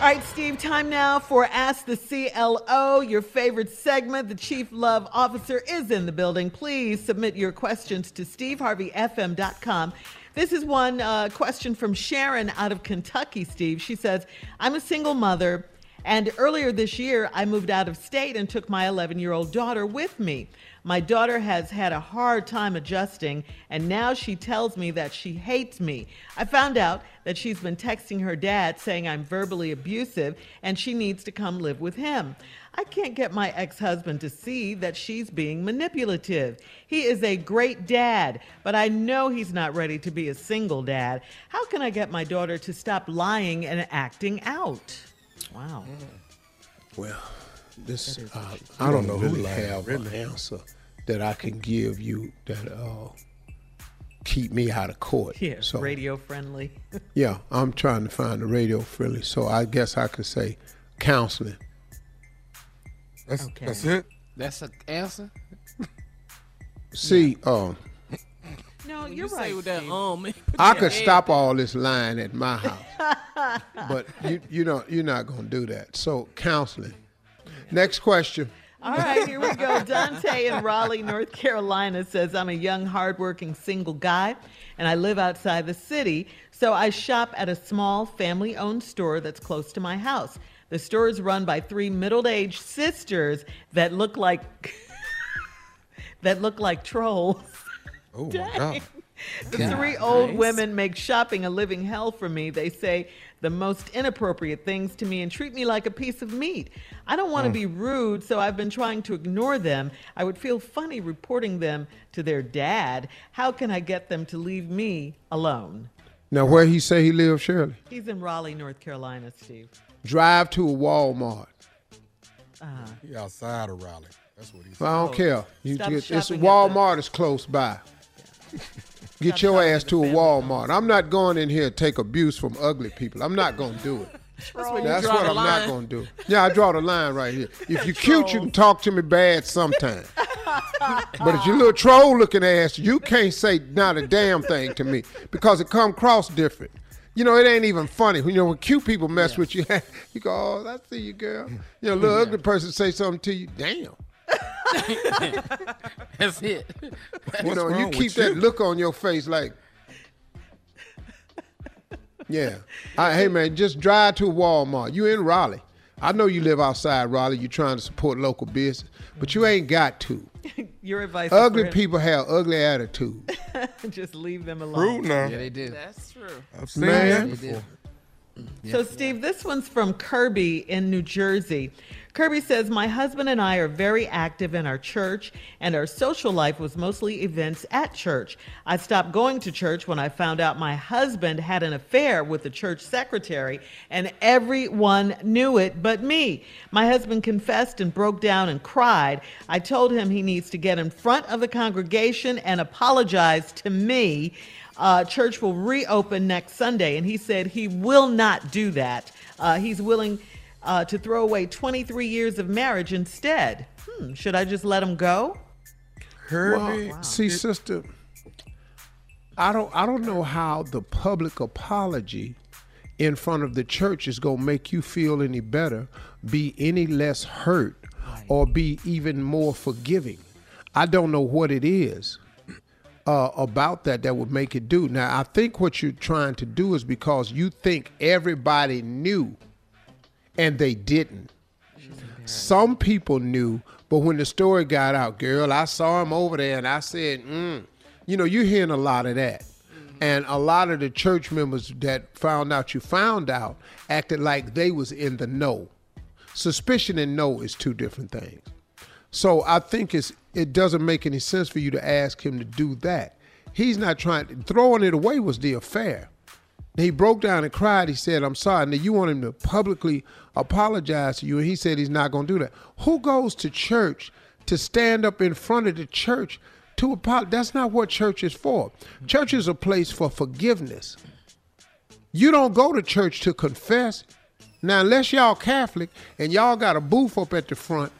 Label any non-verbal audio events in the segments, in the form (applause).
All right, Steve, time now for Ask the CLO, your favorite segment. The Chief Love Officer is in the building. Please submit your questions to steveharveyfm.com. This is one uh, question from Sharon out of Kentucky, Steve. She says, I'm a single mother, and earlier this year I moved out of state and took my 11 year old daughter with me. My daughter has had a hard time adjusting, and now she tells me that she hates me. I found out that she's been texting her dad saying I'm verbally abusive and she needs to come live with him. I can't get my ex husband to see that she's being manipulative. He is a great dad, but I know he's not ready to be a single dad. How can I get my daughter to stop lying and acting out? Wow. Mm. Well, this uh, I don't know who we have an answer that I can give you that uh, keep me out of court. Yeah, so radio friendly. (laughs) yeah, I'm trying to find a radio friendly. So I guess I could say counseling. That's Okay. that's it. That's an answer. See, um, No, When you're you right. Say with that Steve. um, man, (laughs) I could stop back. all this lying at my house, (laughs) but you you know you're not gonna do that. So counseling. Next question. All right, here we go. Dante in Raleigh, North Carolina says, I'm a young, hardworking single guy, and I live outside the city, so I shop at a small family owned store that's close to my house. The store is run by three middle aged sisters that look like. (laughs) that look like trolls. Oh my God. The three old women make shopping a living hell for me. They say the most inappropriate things to me and treat me like a piece of meat. I don't want to mm. be rude, so I've been trying to ignore them. I would feel funny reporting them to their dad. How can I get them to leave me alone? Now, where he say he lives, Shirley? He's in Raleigh, North Carolina, Steve. Drive to a Walmart. Uh-huh. He outside of Raleigh. That's what he said. Well, I don't oh, care. You Stop get, it's shopping at Walmart is close by. (laughs) Get your ass to a the family Walmart. I'm not going in here to take abuse from ugly people. I'm not going to do it. (laughs) That's That's what I'm line. not going to do. Yeah, I draw the line right here. (laughs) If you're cute, you can talk to me bad sometimes. (laughs) but if your little troll looking ass, you can't say not a damn thing to me because it come across different. You know, it ain't even funny. You know, when cute people mess with you, you go, "Oh, I see you, girl." You know, a little ugly person say something to you, damn. (laughs) That's it. you know, wrong you with keep you? that look on your face like, yeah. I, hey man, just drive to Walmart. You in Raleigh. I know you live outside Raleigh. You're trying to support local business, but you ain't got to. (laughs) Your advice. Ugly is people have ugly attitude. (laughs) Just leave them alone. Rude now. Yeah, they do. That's true. I've seen Man. that before. So, Steve, this one's from Kirby in New Jersey. Kirby says, My husband and I are very active in our church, and our social life was mostly events at church. I stopped going to church when I found out my husband had an affair with the church secretary, and everyone knew it but me. My husband confessed and broke down and cried. I told him he needs to get in front of the congregation and apologize to me uh, church will reopen next Sunday, and he said he will not do that. Uh, he's willing uh, to throw away 23 years of marriage instead. Hmm, should I just let him go? Kirby. Well, see, sister, I don't I don't know how the public apology in front of the church is gonna make you feel any better, be any less hurt, or be even more forgiving. I don't know what it is uh, about that that would make it do. Now, I think what you're trying to do is because you think everybody knew, and they didn't. Some people knew, but when the story got out, girl, I saw him over there and I said, mm. you know, you're hearing a lot of that. And a lot of the church members that found out you found out acted like they was in the know. Suspicion and know is two different things. So I think it's it doesn't make any sense for you to ask him to do that. He's not trying throwing it away was the affair. He broke down and cried. He said, I'm sorry. Now you want him to publicly apologize to you. And he said he's not going to do that. Who goes to church to stand up in front of the church to apologize? That's not what church is for. Church is a place for forgiveness. You don't go to church to confess. Now, unless y'all Catholic and y'all got a booth up at the front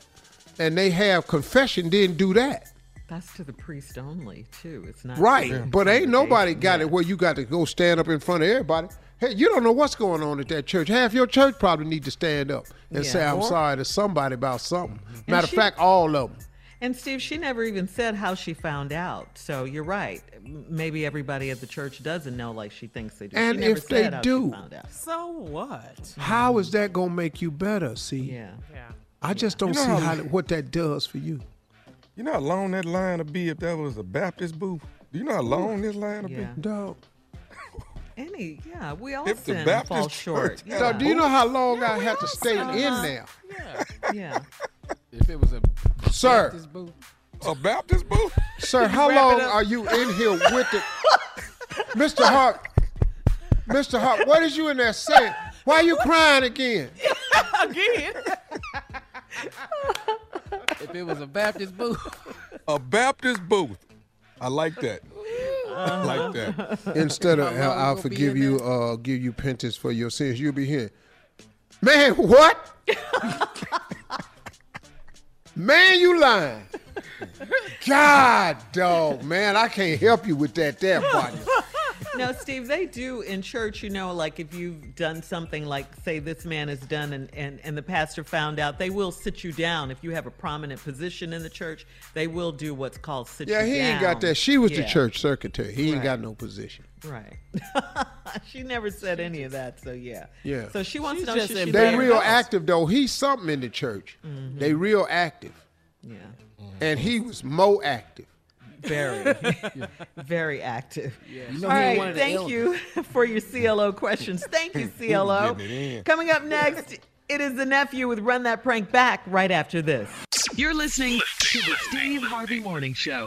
and they have confession, didn't do that. That's to the priest only, too. It's not Right, to but ain't nobody got Yeah. it where you got to go stand up in front of everybody. Hey, you don't know what's going on at that church. Half your church probably need to stand up and Yeah. say, "I'm Or- sorry" to somebody about something. And Matter of fact, all of them. And Steve, she never even said how she found out. So you're right. Maybe everybody at the church doesn't know like she thinks they do. And she never if they said do, she found out. So what? How is that gonna make you better? See, Yeah. Yeah. I just don't You know see how- how what that does for you. You know how long that line would be if that was a Baptist booth? Do you know how long this line would Yeah. Dog. Any, yeah, we all If the sin and Baptist fall short. had Dog, do you know how long I had to stay in there, uh-huh. Yeah. Yeah. (laughs) If it was a sir? Baptist booth. A Baptist booth? Sir, how long are you in here with it? Mr. Hart? Mr. Hart, what is you in there saying? Why are you crying again? (laughs) Again. If it was a Baptist booth, A Baptist booth. I like that. I like that. Instead of How long I'll we gonna be forgive in you, uh, give you penance for your sins, you'll be here. Man, what? (laughs) man, you lying. God, dog, man, I can't help you with that there, partner. No, Steve, they do in church, you know, like if you've done something like, say, this man has done and, and, and the pastor found out, they will sit you down. If you have a prominent position in the church, they will do what's called sit Yeah, you he down. ain't got that. She was the church secretary. He ain't got no position. Right. (laughs) she never said any of that, so yeah. Yeah. So she wants She's to know just she in They real go? active though. He's something in the church. Mm-hmm. They real active, Yeah. and he was more active. Very, (laughs) very active. you All know he right, ain't one of the thank you (laughs) for your CLO questions. Thank you, CLO. Getting it in. Coming up next, it is the nephew with Run That Prank Back right after this. You're listening to the Steve Harvey Morning Show.